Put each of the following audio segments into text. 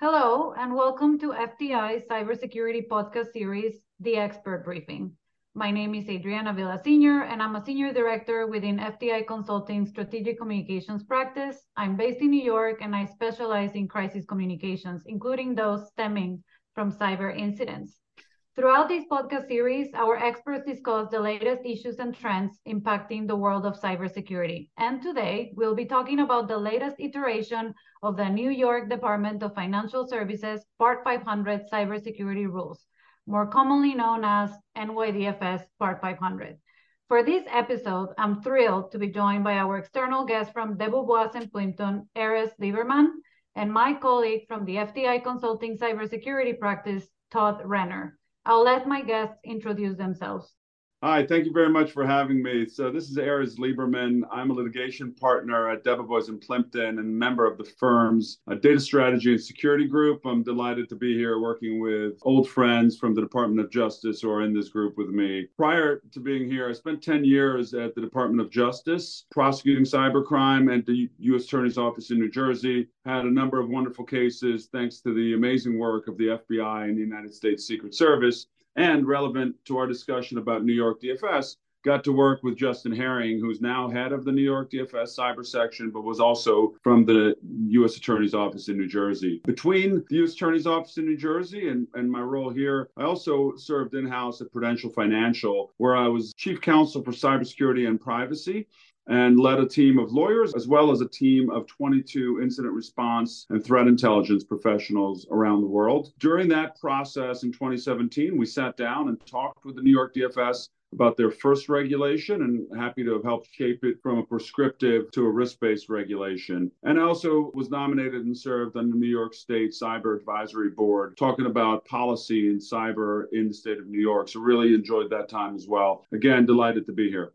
Hello, and welcome to FTI's cybersecurity podcast series, The Expert Briefing. My name is Adriana Villasenor, and I'm a senior director within FTI Consulting Strategic Communications Practice. I'm based in New York, and I specialize in crisis communications, including those stemming from cyber incidents. Throughout this podcast series, our experts discuss the latest issues and trends impacting the world of cybersecurity. And today, we'll be talking about the latest iteration of the New York Department of Financial Services Part 500 cybersecurity rules, more commonly known as NYDFS Part 500. For this episode, I'm thrilled to be joined by our external guest from Debevoise and Plimpton, Erez Liebermann, and my colleague from the FTI Consulting Cybersecurity Practice, Todd Renner. I'll let my guests introduce themselves. Hi, thank you very much for having me. So this is Erez Liebermann. I'm a litigation partner at Debevoise and Plimpton and member of the firm's uh, data strategy and security group. I'm delighted to be here working with old friends from the Department of Justice who are in this group with me. Prior to being here, I spent 10 years at the Department of Justice prosecuting cybercrime and the U.S. Attorney's Office in New Jersey. Had a number of wonderful cases thanks to the amazing work of the FBI and the United States Secret Service and relevant to our discussion about New York DFS, got to work with Justin Herring, who's now head of the New York DFS cyber section, but was also from the U.S. Attorney's Office in New Jersey. Between the U.S. Attorney's Office in New Jersey and, and my role here, I also served in house at Prudential Financial, where I was chief counsel for cybersecurity and privacy and led a team of lawyers as well as a team of 22 incident response and threat intelligence professionals around the world. During that process in 2017, we sat down and talked with the New York DFS about their first regulation and happy to have helped shape it from a prescriptive to a risk-based regulation. And I also was nominated and served on the New York State Cyber Advisory Board talking about policy in cyber in the state of New York. So really enjoyed that time as well. Again, delighted to be here.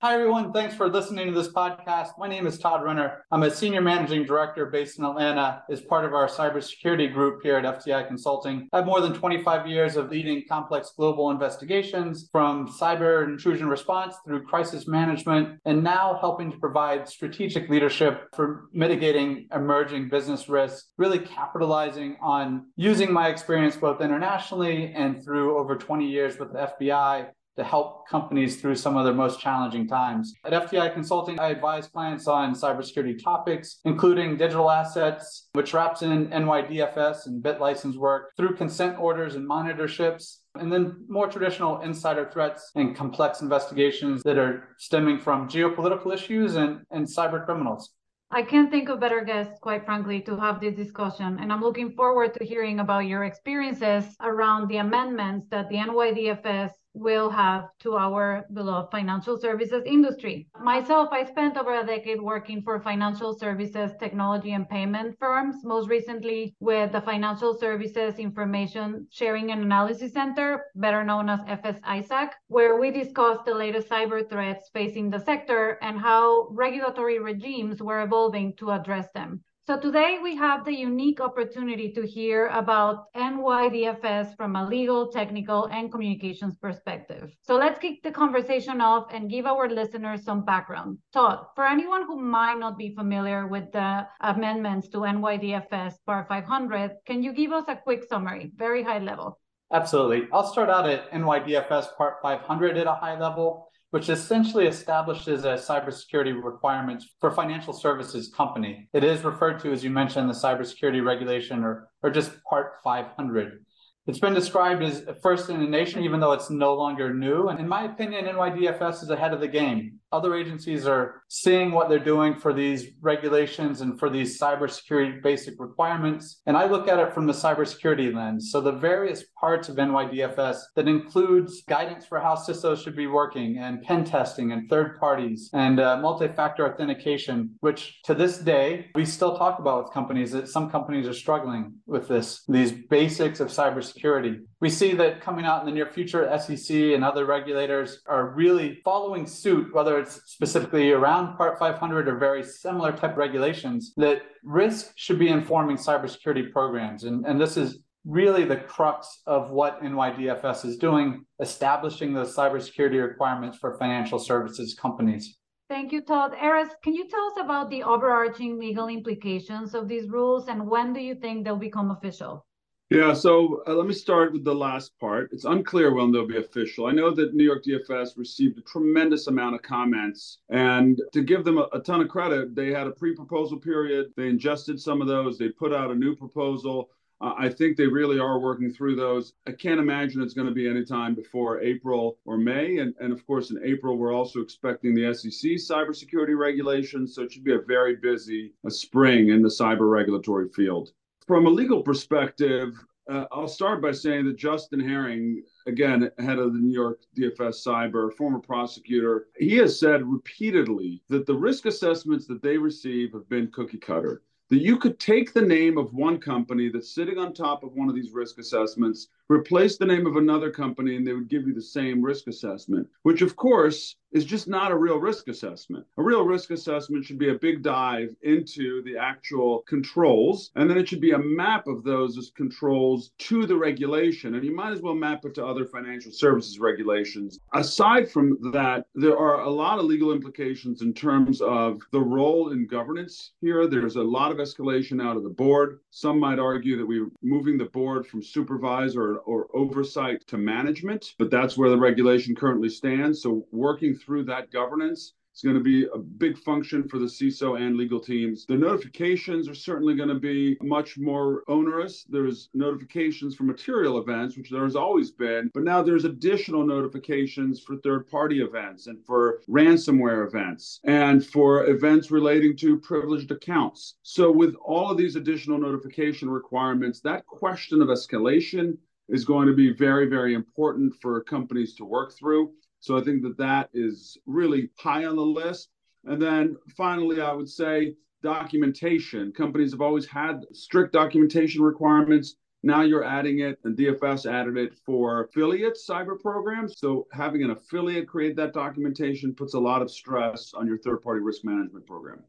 Hi, everyone. Thanks for listening to this podcast. My name is Todd Renner. I'm a senior managing director based in Atlanta as part of our cybersecurity group here at FTI Consulting. I have more than 25 years of leading complex global investigations from cyber intrusion response through crisis management, and now helping to provide strategic leadership for mitigating emerging business risks, really capitalizing on using my experience both internationally and through over 20 years with the FBI to help companies through some of their most challenging times. At FTI Consulting, I advise clients on cybersecurity topics, including digital assets, which wraps in NYDFS and BitLicense work through consent orders and monitorships, and then more traditional insider threats and complex investigations that are stemming from geopolitical issues and, and cyber criminals. I can't think of better guests, quite frankly, to have this discussion. And I'm looking forward to hearing about your experiences around the amendments that the NYDFS will have to our beloved financial services industry. Myself, I spent over a decade working for financial services, technology, and payment firms, most recently with the Financial Services Information Sharing and Analysis Center, better known as FS-ISAC, where we discussed the latest cyber threats facing the sector and how regulatory regimes were evolving to address them. So today we have the unique opportunity to hear about NYDFS from a legal, technical, and communications perspective. So let's kick the conversation off and give our listeners some background. Todd, for anyone who might not be familiar with the amendments to NYDFS Part 500, can you give us a quick summary, very high level? Absolutely. I'll start out at NYDFS Part 500 at a high level which essentially establishes a cybersecurity requirements for financial services company. It is referred to, as you mentioned, the cybersecurity regulation or, or just Part 500. It's been described as first in the nation, even though it's no longer new. And in my opinion, NYDFS is ahead of the game. Other agencies are seeing what they're doing for these regulations and for these cybersecurity basic requirements. And I look at it from the cybersecurity lens. So the various parts of NYDFS that includes guidance for how CISOs should be working and pen testing and third parties and uh, multi-factor authentication, which to this day, we still talk about with companies that some companies are struggling with this, these basics of cybersecurity. We see that coming out in the near future, SEC and other regulators are really following suit, whether it's specifically around Part 500 or very similar type regulations, that risk should be informing cybersecurity programs. And, and this is really the crux of what NYDFS is doing, establishing those cybersecurity requirements for financial services companies. Thank you, Todd. Erez, can you tell us about the overarching legal implications of these rules and when do you think they'll become official? Yeah, so uh, let me start with the last part. It's unclear when they'll be official. I know that New York DFS received a tremendous amount of comments, and to give them a, a ton of credit, they had a pre proposal period. They ingested some of those, they put out a new proposal. Uh, I think they really are working through those. I can't imagine it's going to be any time before April or May. And, and of course, in April, we're also expecting the SEC cybersecurity regulations. So it should be a very busy a spring in the cyber regulatory field. From a legal perspective, uh, I'll start by saying that Justin Herring, again, head of the New York DFS Cyber, former prosecutor, he has said repeatedly that the risk assessments that they receive have been cookie cutter. That you could take the name of one company that's sitting on top of one of these risk assessments replace the name of another company and they would give you the same risk assessment, which of course is just not a real risk assessment. A real risk assessment should be a big dive into the actual controls, and then it should be a map of those as controls to the regulation. And you might as well map it to other financial services regulations. Aside from that, there are a lot of legal implications in terms of the role in governance here. There's a lot of escalation out of the board. Some might argue that we're moving the board from supervisor or oversight to management, but that's where the regulation currently stands. So working through that governance is going to be a big function for the CISO and legal teams. The notifications are certainly going to be much more onerous. There's notifications for material events, which there has always been, but now there's additional notifications for third party events and for ransomware events and for events relating to privileged accounts. So, with all of these additional notification requirements, that question of escalation is going to be very, very important for companies to work through. So I think that that is really high on the list. And then finally, I would say documentation. Companies have always had strict documentation requirements. Now you're adding it, and DFS added it for affiliate cyber programs. So having an affiliate create that documentation puts a lot of stress on your third party risk management program.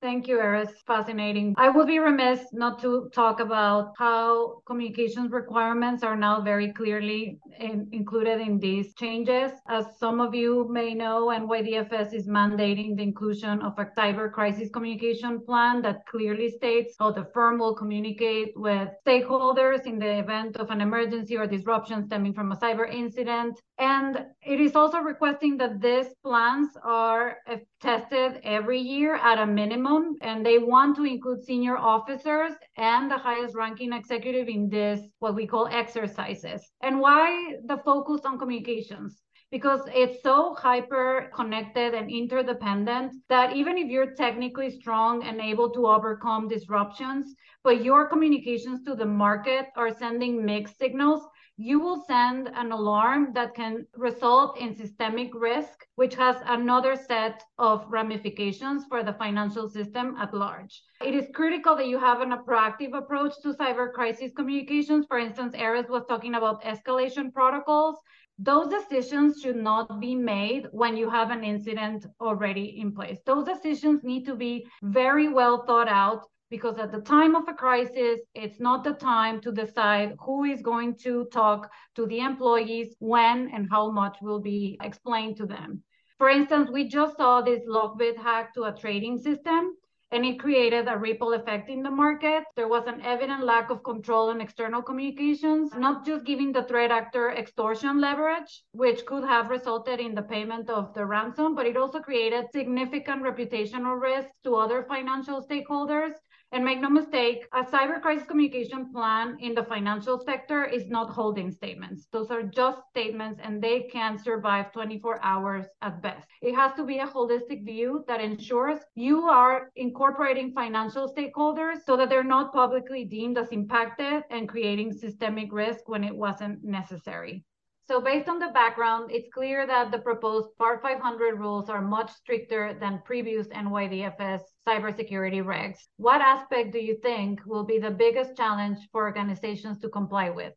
Thank you, Erez. Fascinating. I would be remiss not to talk about how communications requirements are now very clearly in, included in these changes. As some of you may know, NYDFS is mandating the inclusion of a cyber crisis communication plan that clearly states how the firm will communicate with stakeholders in the event of an emergency or disruption stemming from a cyber incident. And it is also requesting that these plans are tested every year at a minimum, and they want to include senior officers and the highest ranking executive in this, what we call exercises. And why the focus on communications? because it's so hyper connected and interdependent that even if you're technically strong and able to overcome disruptions, but your communications to the market are sending mixed signals, you will send an alarm that can result in systemic risk, which has another set of ramifications for the financial system at large. It is critical that you have an, proactive approach to cyber crisis communications. For instance, Erez was talking about escalation protocols. Those decisions should not be made when you have an incident already in place. Those decisions need to be very well thought out because at the time of a crisis, it's not the time to decide who is going to talk to the employees, when and how much will be explained to them. For instance, we just saw this LockBit hack to a trading system and it created a ripple effect in the market. There was an evident lack of control on external communications, not just giving the threat actor extortion leverage, which could have resulted in the payment of the ransom, but it also created significant reputational risks to other financial stakeholders and make no mistake, a cyber crisis communication plan in the financial sector is not holding statements. Those are just statements and they can survive 24 hours at best. It has to be a holistic view that ensures you are incorporating financial stakeholders so that they're not publicly deemed as impacted and creating systemic risk when it wasn't necessary. So based on the background, it's clear that the proposed Part 500 rules are much stricter than previous NYDFS cybersecurity regs. What aspect do you think will be the biggest challenge for organizations to comply with?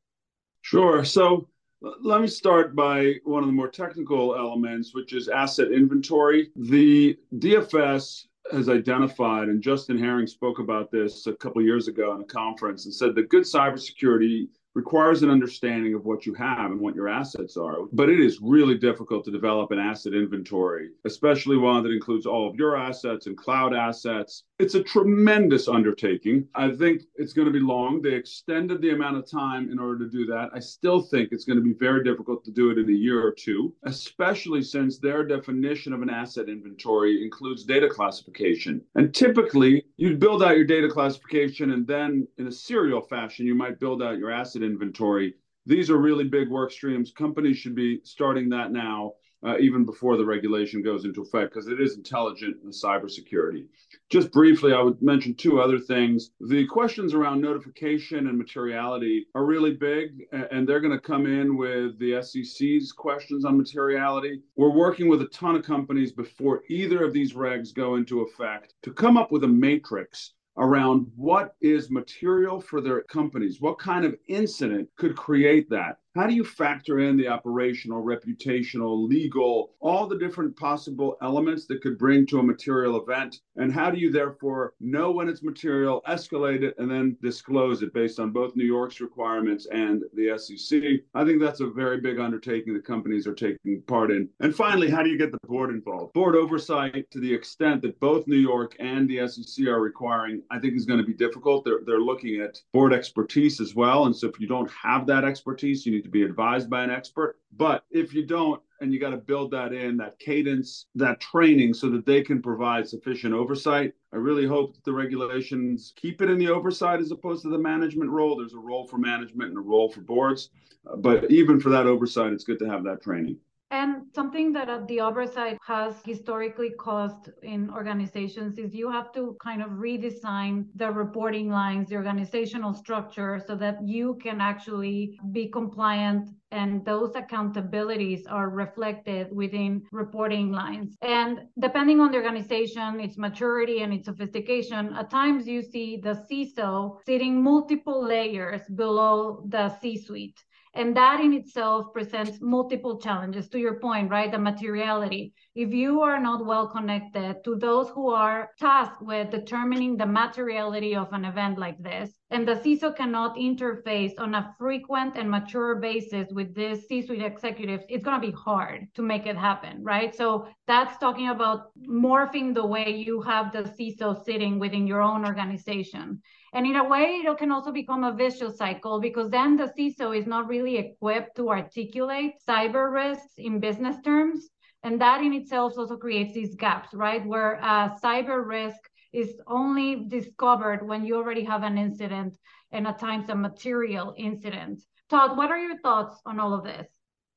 Sure. So let me start by one of the more technical elements, which is asset inventory. The DFS has identified, and Justin Herring spoke about this a couple years ago in a conference and said that good cybersecurity requires an understanding of what you have and what your assets are. But it is really difficult to develop an asset inventory, especially one that includes all of your assets and cloud assets. It's a tremendous undertaking. I think it's going to be long. They extended the amount of time in order to do that. I still think it's going to be very difficult to do it in a year or two, especially since their definition of an asset inventory includes data classification. And typically, you'd build out your data classification and then in a serial fashion, you might build out your asset inventory. These are really big work streams. Companies should be starting that now, uh, even before the regulation goes into effect, because it is intelligent in cybersecurity. Just briefly, I would mention two other things. The questions around notification and materiality are really big, and they're going to come in with the SEC's questions on materiality. We're working with a ton of companies before either of these regs go into effect to come up with a matrix around what is material for their companies, what kind of incident could create that. How do you factor in the operational, reputational, legal, all the different possible elements that could bring to a material event? And how do you therefore know when it's material, escalate it, and then disclose it based on both New York's requirements and the SEC? I think that's a very big undertaking that companies are taking part in. And finally, how do you get the board involved? Board oversight to the extent that both New York and the SEC are requiring, I think is going to be difficult. They're, they're looking at board expertise as well. And so if you don't have that expertise, you need need to be advised by an expert. But if you don't, and you got to build that in, that cadence, that training, so that they can provide sufficient oversight. I really hope that the regulations keep it in the oversight as opposed to the management role. There's a role for management and a role for boards. But even for that oversight, it's good to have that training. And something that uh, the oversight has historically caused in organizations is you have to kind of redesign the reporting lines, the organizational structure, so that you can actually be compliant and those accountabilities are reflected within reporting lines. And depending on the organization, its maturity and its sophistication, at times you see the CISO sitting multiple layers below the C suite. And that in itself presents multiple challenges to your point, right? The materiality. If you are not well connected to those who are tasked with determining the materiality of an event like this, and the CISO cannot interface on a frequent and mature basis with this C-suite executives, it's going to be hard to make it happen, right? So that's talking about morphing the way you have the CISO sitting within your own organization. And in a way, it can also become a vicious cycle because then the CISO is not really equipped to articulate cyber risks in business terms. And that in itself also creates these gaps, right? Where a cyber risk is only discovered when you already have an incident and at times a material incident. Todd, what are your thoughts on all of this?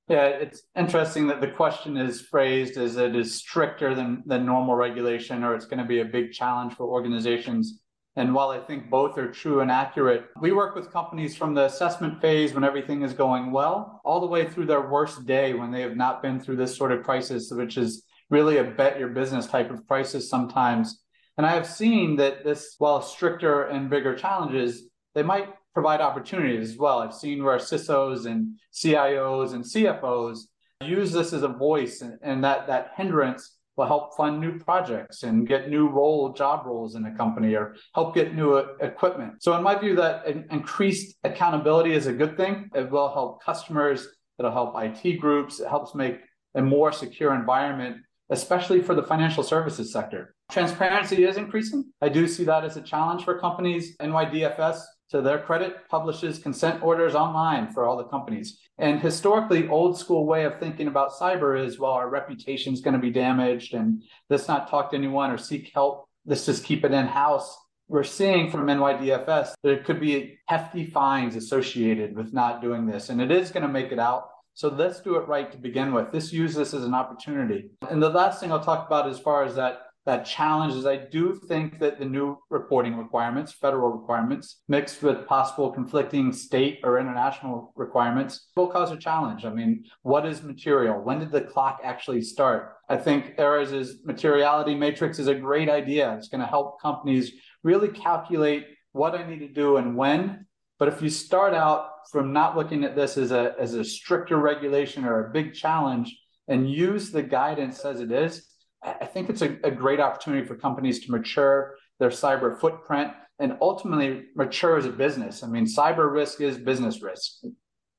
Yeah, it's interesting that the question is phrased as it is stricter than, than normal regulation, or it's going to be a big challenge for organizations and while I think both are true and accurate, we work with companies from the assessment phase when everything is going well, all the way through their worst day when they have not been through this sort of crisis, which is really a bet your business type of crisis sometimes. And I have seen that this, while stricter and bigger challenges, they might provide opportunities as well. I've seen where CISOs and CIOs and CFOs use this as a voice and, and that that hindrance will help fund new projects and get new role job roles in a company or help get new equipment. So in my view, that increased accountability is a good thing. It will help customers. It'll help IT groups. It helps make a more secure environment, especially for the financial services sector. Transparency is increasing. I do see that as a challenge for companies. NYDFS to their credit, publishes consent orders online for all the companies. And historically, old school way of thinking about cyber is, well, our reputation is going to be damaged and let's not talk to anyone or seek help. Let's just keep it in house. We're seeing from NYDFS it could be hefty fines associated with not doing this. And it is going to make it out. So let's do it right to begin with. Let's use this as an opportunity. And the last thing I'll talk about as far as that that challenge is I do think that the new reporting requirements, federal requirements, mixed with possible conflicting state or international requirements, will cause a challenge. I mean, what is material? When did the clock actually start? I think Erez's materiality matrix is a great idea. It's going to help companies really calculate what I need to do and when. But if you start out from not looking at this as a, as a stricter regulation or a big challenge and use the guidance as it is, I think it's a, a great opportunity for companies to mature their cyber footprint and ultimately mature as a business. I mean, cyber risk is business risk.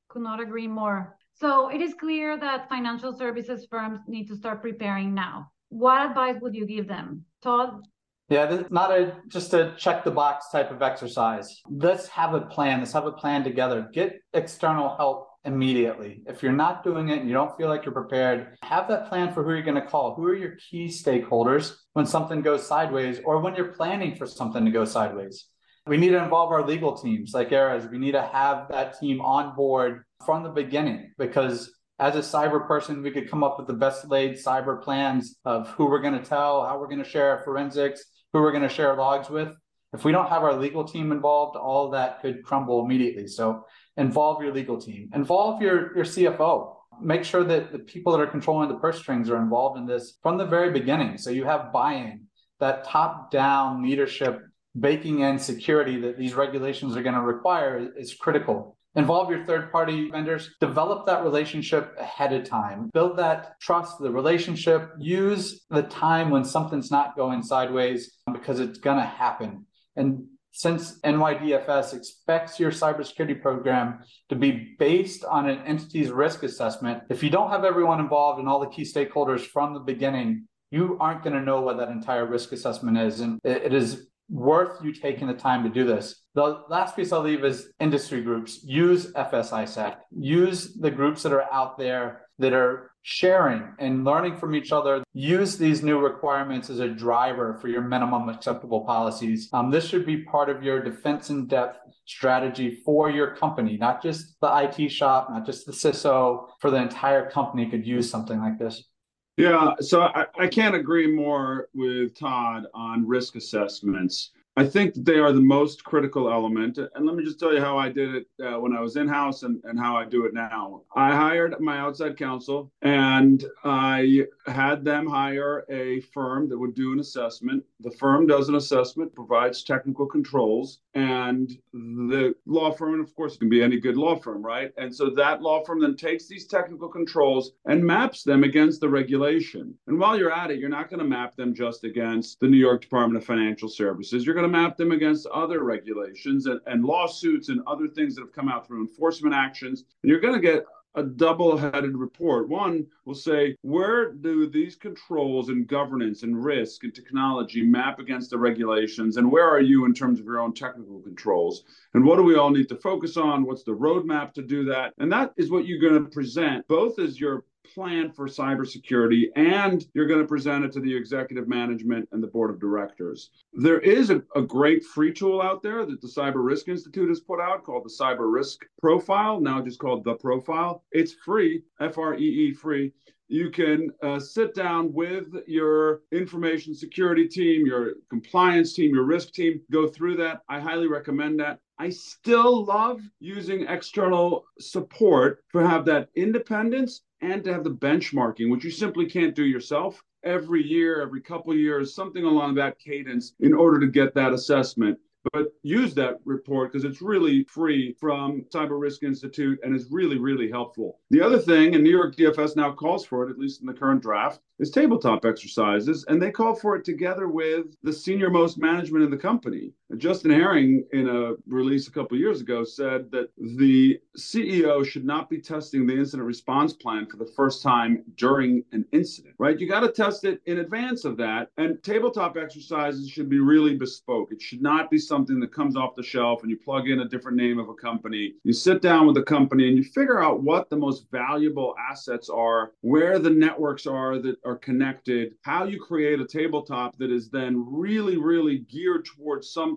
Could not agree more. So it is clear that financial services firms need to start preparing now. What advice would you give them? Todd? Yeah, this is not a just a check the box type of exercise. Let's have a plan. Let's have a plan together. Get external help immediately. If you're not doing it and you don't feel like you're prepared, have that plan for who you're going to call. Who are your key stakeholders when something goes sideways or when you're planning for something to go sideways? We need to involve our legal teams like Erez. We need to have that team on board from the beginning because as a cyber person, we could come up with the best laid cyber plans of who we're going to tell, how we're going to share forensics, who we're going to share logs with. If we don't have our legal team involved, all that could crumble immediately. So involve your legal team, involve your, your CFO. Make sure that the people that are controlling the purse strings are involved in this from the very beginning. So you have buy-in, that top-down leadership baking in security that these regulations are going to require is critical. Involve your third party vendors, develop that relationship ahead of time, build that trust, the relationship, use the time when something's not going sideways because it's going to happen. And since NYDFS expects your cybersecurity program to be based on an entity's risk assessment, if you don't have everyone involved and all the key stakeholders from the beginning, you aren't going to know what that entire risk assessment is. And it is worth you taking the time to do this. The last piece I'll leave is industry groups. Use FS-ISAC. Use the groups that are out there that are sharing and learning from each other. Use these new requirements as a driver for your minimum acceptable policies. Um, this should be part of your defense in depth strategy for your company, not just the IT shop, not just the CISO, for the entire company could use something like this. Yeah, so I, I can't agree more with Todd on risk assessments. I think they are the most critical element. And let me just tell you how I did it uh, when I was in house and, and how I do it now. I hired my outside counsel and I had them hire a firm that would do an assessment. The firm does an assessment, provides technical controls, and the law firm, of course, can be any good law firm, right? And so that law firm then takes these technical controls and maps them against the regulation. And while you're at it, you're not going to map them just against the New York Department of Financial Services. You're going to map them against other regulations and, and lawsuits and other things that have come out through enforcement actions. And you're going to get a double-headed report. One will say, where do these controls and governance and risk and technology map against the regulations? And where are you in terms of your own technical controls? And what do we all need to focus on? What's the roadmap to do that? And that is what you're going to present, both as your plan for cybersecurity and you're going to present it to the executive management and the board of directors. There is a, a, great free tool out there that the Cyber Risk Institute has put out called the Cyber Risk Profile, now just called The Profile. It's free, F R E E free. You can uh, sit down with your information security team, your compliance team, your risk team, go through that. I highly recommend that. I still love using external support to have that independence and to have the benchmarking, which you simply can't do yourself every year, every couple years, something along that cadence in order to get that assessment but use that report because it's really free from Cyber Risk Institute and is really, really helpful. The other thing, and New York DFS now calls for it, at least in the current draft, is tabletop exercises, and they call for it together with the senior most management in the company. Justin Herring, in a release a couple years ago, said that the CEO should not be testing the incident response plan for the first time during an incident, right? You got to test it in advance of that, and tabletop exercises should be really bespoke. It should not be something that comes off the shelf and you plug in a different name of a company. You sit down with the company and you figure out what the most valuable assets are, where the networks are that are connected, how you create a tabletop that is then really, really geared towards something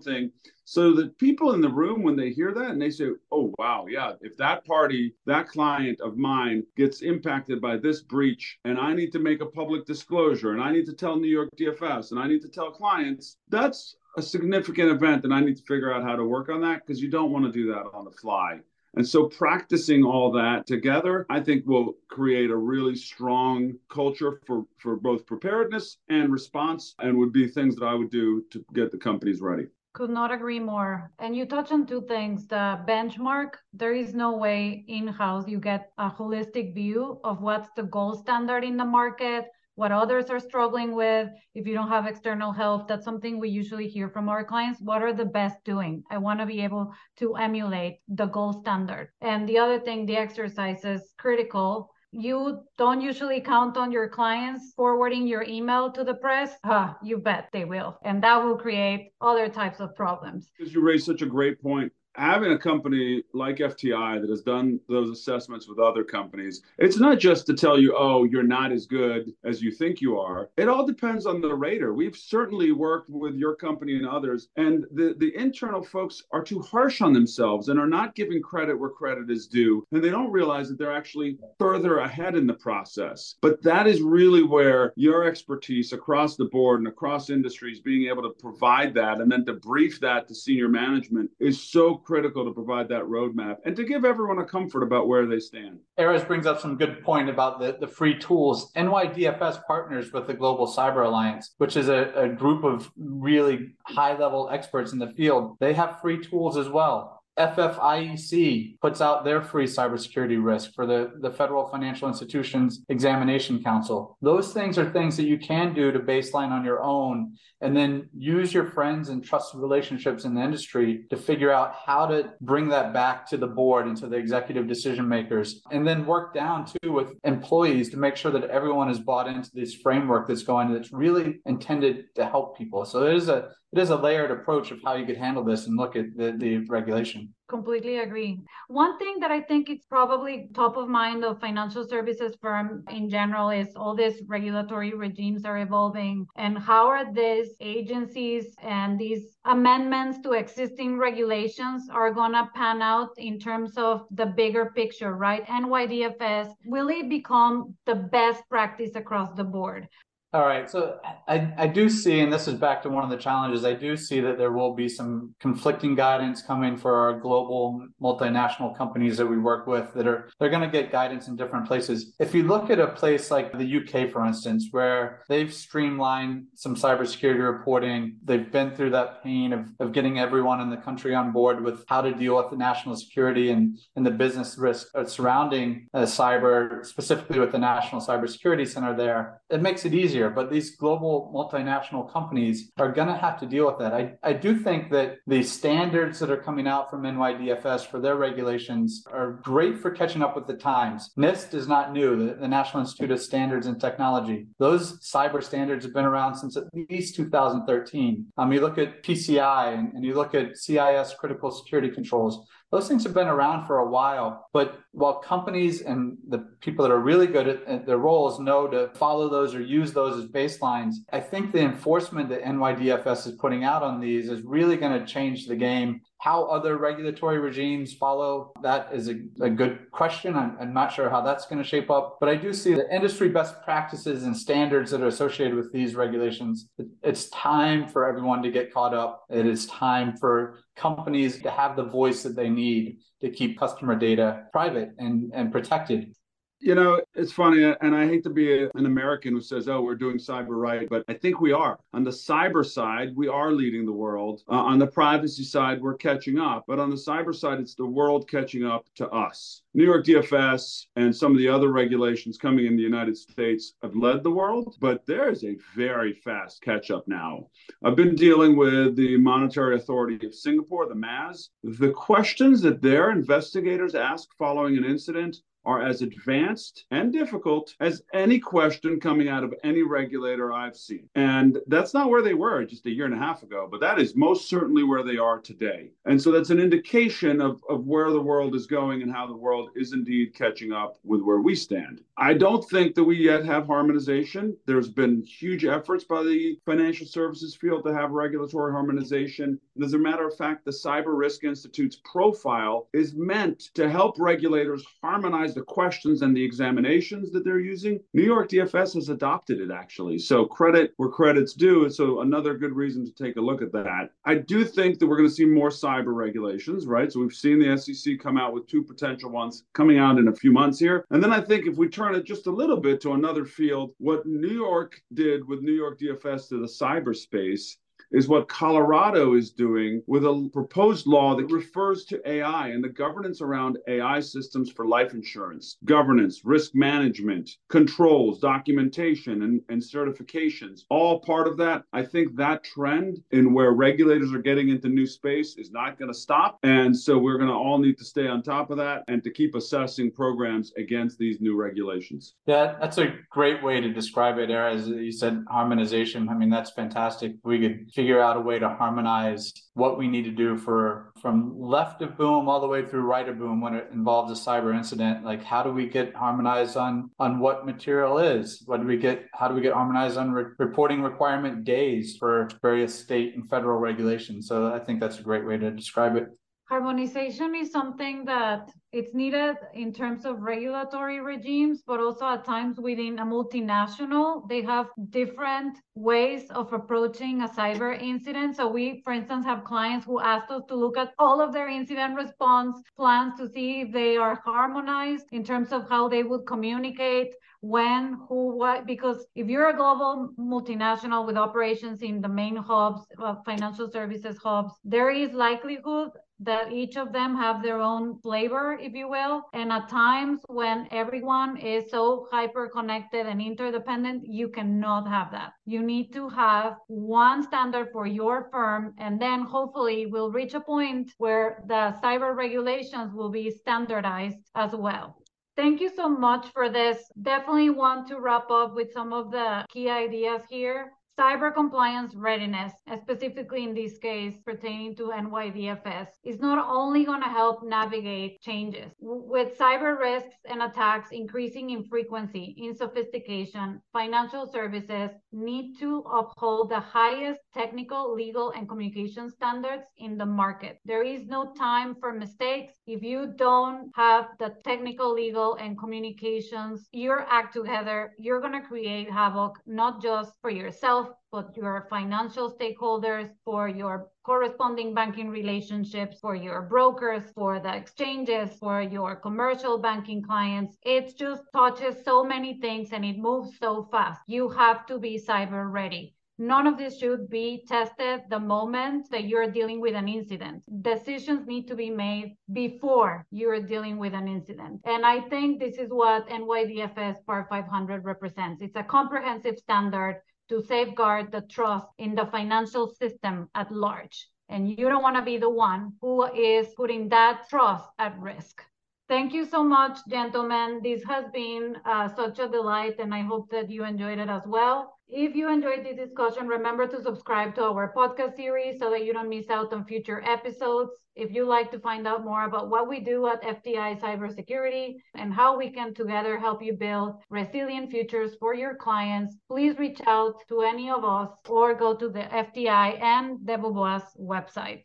so that people in the room when they hear that and they say oh wow yeah if that party that client of mine gets impacted by this breach and i need to make a public disclosure and i need to tell new york dfs and i need to tell clients that's a significant event and i need to figure out how to work on that because you don't want to do that on the fly and so practicing all that together, I think will create a really strong culture for, for both preparedness and response and would be things that I would do to get the companies ready. Could not agree more. And you touch on two things. The benchmark, there is no way in house you get a holistic view of what's the gold standard in the market, what others are struggling with. If you don't have external help, that's something we usually hear from our clients. What are the best doing? I want to be able to emulate the gold standard. And the other thing, the exercise is critical you don't usually count on your clients forwarding your email to the press, huh, you bet they will. And that will create other types of problems. Because you raise such a great point having a company like FTI that has done those assessments with other companies, it's not just to tell you, oh, you're not as good as you think you are. It all depends on the rater. We've certainly worked with your company and others, and the, the internal folks are too harsh on themselves and are not giving credit where credit is due. And they don't realize that they're actually further ahead in the process. But that is really where your expertise across the board and across industries, being able to provide that and then to brief that to senior management is so critical to provide that roadmap and to give everyone a comfort about where they stand. Erez brings up some good point about the, the free tools. NYDFS partners with the Global Cyber Alliance, which is a, a group of really high level experts in the field. They have free tools as well. FFIEC puts out their free cybersecurity risk for the, the Federal Financial Institutions Examination Council. Those things are things that you can do to baseline on your own and then use your friends and trusted relationships in the industry to figure out how to bring that back to the board and to the executive decision makers. And then work down too with employees to make sure that everyone is bought into this framework that's going that's really intended to help people. So is a it is a layered approach of how you could handle this and look at the, the regulation. Completely agree. One thing that I think it's probably top of mind of financial services firm in general is all these regulatory regimes are evolving and how are these agencies and these amendments to existing regulations are going to pan out in terms of the bigger picture, right? NYDFS, will it become the best practice across the board? All right. So I, I do see, and this is back to one of the challenges, I do see that there will be some conflicting guidance coming for our global multinational companies that we work with that are they're going to get guidance in different places. If you look at a place like the UK, for instance, where they've streamlined some cybersecurity reporting, they've been through that pain of, of getting everyone in the country on board with how to deal with the national security and, and the business risk surrounding uh, cyber, specifically with the National Cybersecurity Center there, it makes it easier but these global multinational companies are going to have to deal with that. I, I do think that the standards that are coming out from NYDFS for their regulations are great for catching up with the times. NIST is not new, the, the National Institute of Standards and Technology. Those cyber standards have been around since at least 2013. Um, you look at PCI and, and you look at CIS critical security controls those things have been around for a while. But while companies and the people that are really good at, at, their roles know to follow those or use those as baselines, I think the enforcement that NYDFS is putting out on these is really going to change the game how other regulatory regimes follow that is a, a good question. I'm, I'm, not sure how that's going to shape up, but I do see the industry best practices and standards that are associated with these regulations. It's time for everyone to get caught up. It is time for companies to have the voice that they need to keep customer data private and, and protected. You know, it's funny, and I hate to be a, an American who says, oh, we're doing cyber right, but I think we are. On the cyber side, we are leading the world. Uh, on the privacy side, we're catching up. But on the cyber side, it's the world catching up to us. New York DFS and some of the other regulations coming in the United States have led the world, but there is a very fast catch up now. I've been dealing with the Monetary Authority of Singapore, the MAS. The questions that their investigators ask following an incident are as advanced and difficult as any question coming out of any regulator I've seen. And that's not where they were just a year and a half ago, but that is most certainly where they are today. And so that's an indication of, of where the world is going and how the world is indeed catching up with where we stand. I don't think that we yet have harmonization. There's been huge efforts by the financial services field to have regulatory harmonization. And as a matter of fact, the Cyber Risk Institute's profile is meant to help regulators harmonize the questions and the examinations that they're using. New York DFS has adopted it actually. So credit where credit's due. So another good reason to take a look at that. I do think that we're going to see more cyber regulations, right? So we've seen the SEC come out with two potential ones coming out in a few months here. And then I think if we turn it just a little bit to another field, what New York did with New York DFS to the cyberspace is what Colorado is doing with a proposed law that refers to AI and the governance around AI systems for life insurance, governance, risk management, controls, documentation, and, and certifications. All part of that. I think that trend in where regulators are getting into new space is not going to stop. And so we're going to all need to stay on top of that and to keep assessing programs against these new regulations. Yeah, that's a great way to describe it. As you said, harmonization. I mean, that's fantastic. We could figure out a way to harmonize what we need to do for from left of boom all the way through right of boom when it involves a cyber incident. Like, how do we get harmonized on on what material is? What do we get? How do we get harmonized on re- reporting requirement days for various state and federal regulations? So I think that's a great way to describe it harmonization is something that it's needed in terms of regulatory regimes, but also at times within a multinational, they have different ways of approaching a cyber incident. So we, for instance, have clients who asked us to look at all of their incident response plans to see if they are harmonized in terms of how they would communicate when, who, what, because if you're a global multinational with operations in the main hubs, uh, financial services hubs, there is likelihood that each of them have their own flavor, if you will. And at times when everyone is so hyper connected and interdependent, you cannot have that. You need to have one standard for your firm, and then hopefully we'll reach a point where the cyber regulations will be standardized as well. Thank you so much for this. Definitely want to wrap up with some of the key ideas here. Cyber compliance readiness, specifically in this case pertaining to NYDFS, is not only going to help navigate changes. With cyber risks and attacks increasing in frequency, in sophistication, financial services need to uphold the highest technical, legal, and communication standards in the market. There is no time for mistakes. If you don't have the technical, legal, and communications, your act together, you're going to create havoc, not just for yourself, but your financial stakeholders, for your corresponding banking relationships, for your brokers, for the exchanges, for your commercial banking clients. It just touches so many things and it moves so fast. You have to be cyber ready. None of this should be tested the moment that you're dealing with an incident. Decisions need to be made before you're dealing with an incident. And I think this is what NYDFS Part 500 represents. It's a comprehensive standard to safeguard the trust in the financial system at large. And you don't want to be the one who is putting that trust at risk. Thank you so much, gentlemen. This has been uh, such a delight, and I hope that you enjoyed it as well. If you enjoyed this discussion, remember to subscribe to our podcast series so that you don't miss out on future episodes. If you'd like to find out more about what we do at FTI Cybersecurity and how we can together help you build resilient futures for your clients, please reach out to any of us or go to the FTI and Debevoise website.